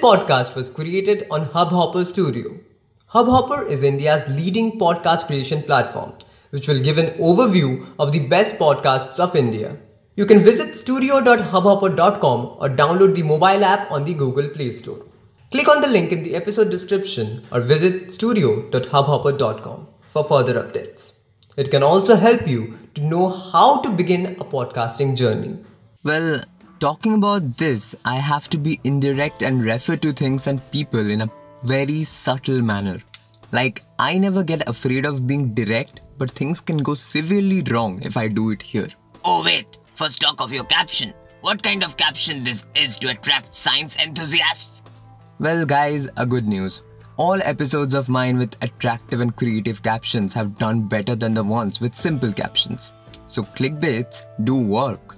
podcast was created on Hubhopper Studio. Hubhopper is India's leading podcast creation platform, which will give an overview of the best podcasts of India. You can visit studio.hubhopper.com or download the mobile app on the Google Play Store. Click on the link in the episode description or visit studio.hubhopper.com for further updates. It can also help you to know how to begin a podcasting journey. Well, talking about this, I have to be indirect and refer to things and people in a very subtle manner. Like, I never get afraid of being direct, but things can go severely wrong if I do it here. Oh, wait. First, talk of your caption. What kind of caption this is to attract science enthusiasts? Well, guys, a good news. All episodes of mine with attractive and creative captions have done better than the ones with simple captions. So, clickbaits do work.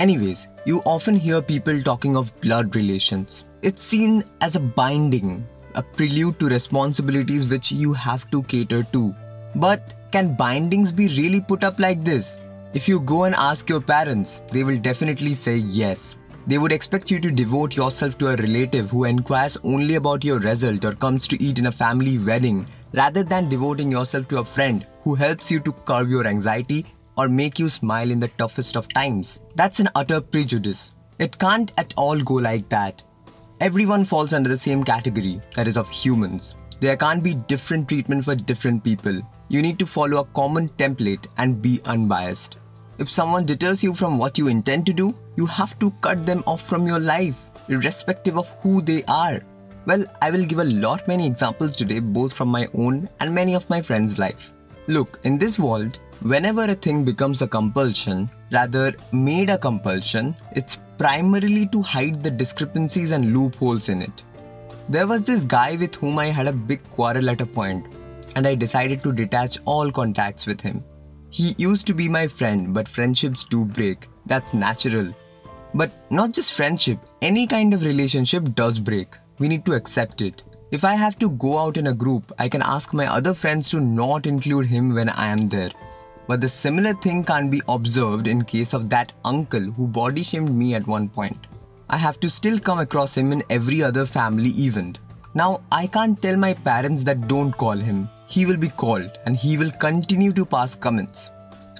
Anyways, you often hear people talking of blood relations. It's seen as a binding, a prelude to responsibilities which you have to cater to. But can bindings be really put up like this? If you go and ask your parents, they will definitely say yes. They would expect you to devote yourself to a relative who inquires only about your result or comes to eat in a family wedding rather than devoting yourself to a friend who helps you to curb your anxiety or make you smile in the toughest of times. That's an utter prejudice. It can't at all go like that. Everyone falls under the same category, that is, of humans. There can't be different treatment for different people. You need to follow a common template and be unbiased. If someone deters you from what you intend to do, you have to cut them off from your life, irrespective of who they are. Well, I will give a lot many examples today, both from my own and many of my friends' life. Look, in this world, whenever a thing becomes a compulsion, rather made a compulsion, it's primarily to hide the discrepancies and loopholes in it. There was this guy with whom I had a big quarrel at a point, and I decided to detach all contacts with him. He used to be my friend, but friendships do break. That's natural. But not just friendship, any kind of relationship does break. We need to accept it. If I have to go out in a group, I can ask my other friends to not include him when I am there. But the similar thing can't be observed in case of that uncle who body shamed me at one point. I have to still come across him in every other family event. Now, I can't tell my parents that don't call him. He will be called and he will continue to pass comments.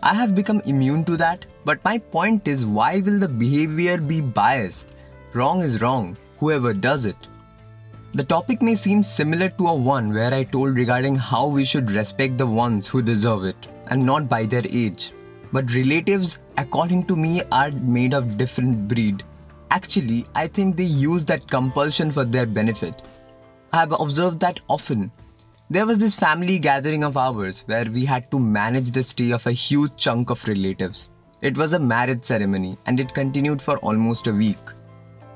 I have become immune to that, but my point is why will the behavior be biased? Wrong is wrong, whoever does it. The topic may seem similar to a one where I told regarding how we should respect the ones who deserve it and not by their age. But relatives, according to me, are made of different breed. Actually, I think they use that compulsion for their benefit. I have observed that often. There was this family gathering of ours where we had to manage the stay of a huge chunk of relatives. It was a marriage ceremony and it continued for almost a week.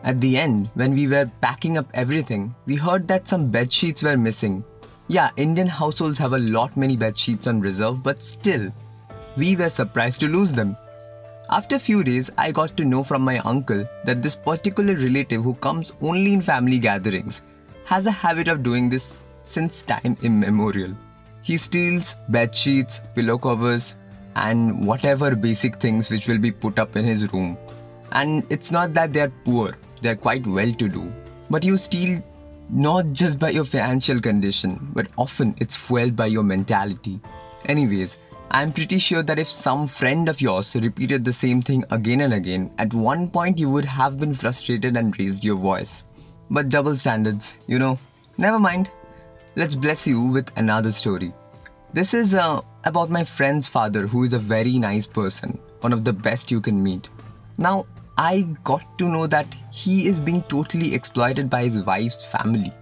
At the end, when we were packing up everything, we heard that some bed sheets were missing. Yeah, Indian households have a lot many bed sheets on reserve, but still, we were surprised to lose them. After a few days, I got to know from my uncle that this particular relative who comes only in family gatherings has a habit of doing this since time immemorial. He steals bed sheets, pillow covers, and whatever basic things which will be put up in his room. And it's not that they're poor, they're quite well to do. But you steal not just by your financial condition, but often it's fueled by your mentality. Anyways, I'm pretty sure that if some friend of yours repeated the same thing again and again, at one point you would have been frustrated and raised your voice. But double standards, you know. Never mind. Let's bless you with another story. This is uh, about my friend's father, who is a very nice person, one of the best you can meet. Now, I got to know that he is being totally exploited by his wife's family.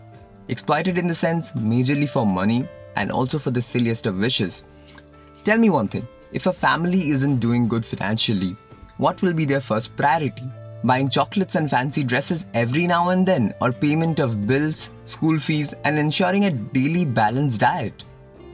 Exploited in the sense majorly for money and also for the silliest of wishes. Tell me one thing if a family isn't doing good financially, what will be their first priority? Buying chocolates and fancy dresses every now and then, or payment of bills, school fees, and ensuring a daily balanced diet?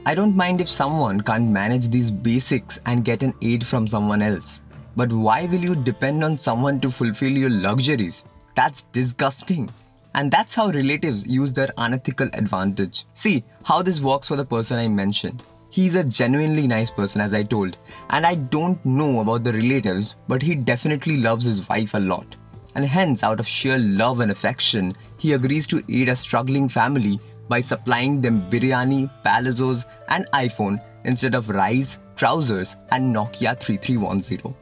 I don't mind if someone can't manage these basics and get an aid from someone else. But why will you depend on someone to fulfill your luxuries? That's disgusting. And that's how relatives use their unethical advantage. See how this works for the person I mentioned. He's a genuinely nice person, as I told, and I don't know about the relatives, but he definitely loves his wife a lot. and hence, out of sheer love and affection, he agrees to aid a struggling family by supplying them biryani, palazzos, and iPhone instead of rice, trousers, and Nokia 3310.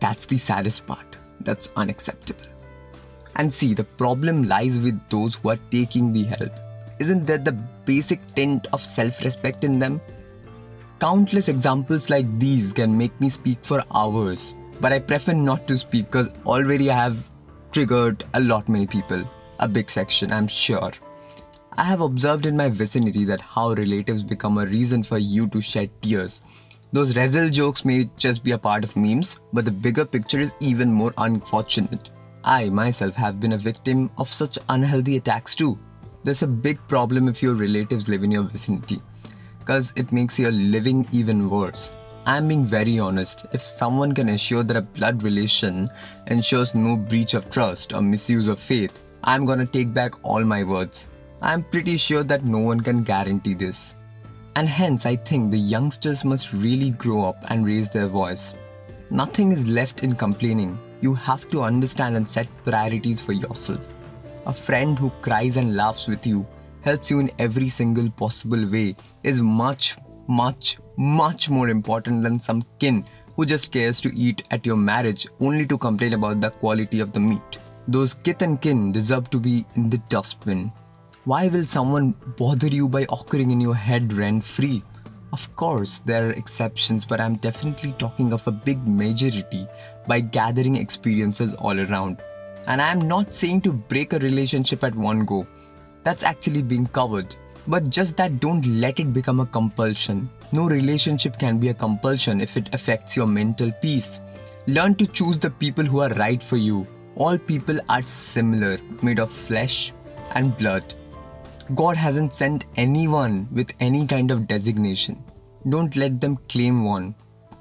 That's the saddest part. That's unacceptable. And see, the problem lies with those who are taking the help. Isn't there the basic tint of self respect in them? Countless examples like these can make me speak for hours, but I prefer not to speak because already I have triggered a lot many people. A big section, I'm sure. I have observed in my vicinity that how relatives become a reason for you to shed tears. Those Rezel jokes may just be a part of memes, but the bigger picture is even more unfortunate. I myself have been a victim of such unhealthy attacks too. There's a big problem if your relatives live in your vicinity, because it makes your living even worse. I'm being very honest. If someone can assure that a blood relation ensures no breach of trust or misuse of faith, I'm gonna take back all my words. I'm pretty sure that no one can guarantee this. And hence, I think the youngsters must really grow up and raise their voice. Nothing is left in complaining. You have to understand and set priorities for yourself. A friend who cries and laughs with you, helps you in every single possible way, is much, much, much more important than some kin who just cares to eat at your marriage only to complain about the quality of the meat. Those kith and kin deserve to be in the dustbin. Why will someone bother you by occurring in your head rent free? Of course, there are exceptions, but I'm definitely talking of a big majority by gathering experiences all around. And I'm not saying to break a relationship at one go. That's actually being covered. But just that don't let it become a compulsion. No relationship can be a compulsion if it affects your mental peace. Learn to choose the people who are right for you. All people are similar, made of flesh and blood. God hasn't sent anyone with any kind of designation. Don't let them claim one.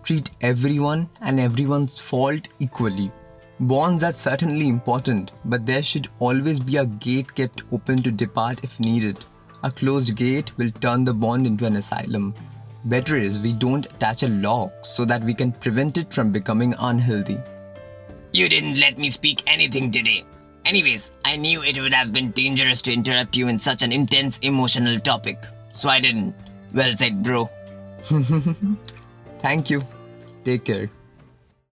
Treat everyone and everyone's fault equally. Bonds are certainly important, but there should always be a gate kept open to depart if needed. A closed gate will turn the bond into an asylum. Better is we don't attach a lock so that we can prevent it from becoming unhealthy. You didn't let me speak anything today. Anyways, I knew it would have been dangerous to interrupt you in such an intense emotional topic. So I didn't. Well said, bro. Thank you. Take care.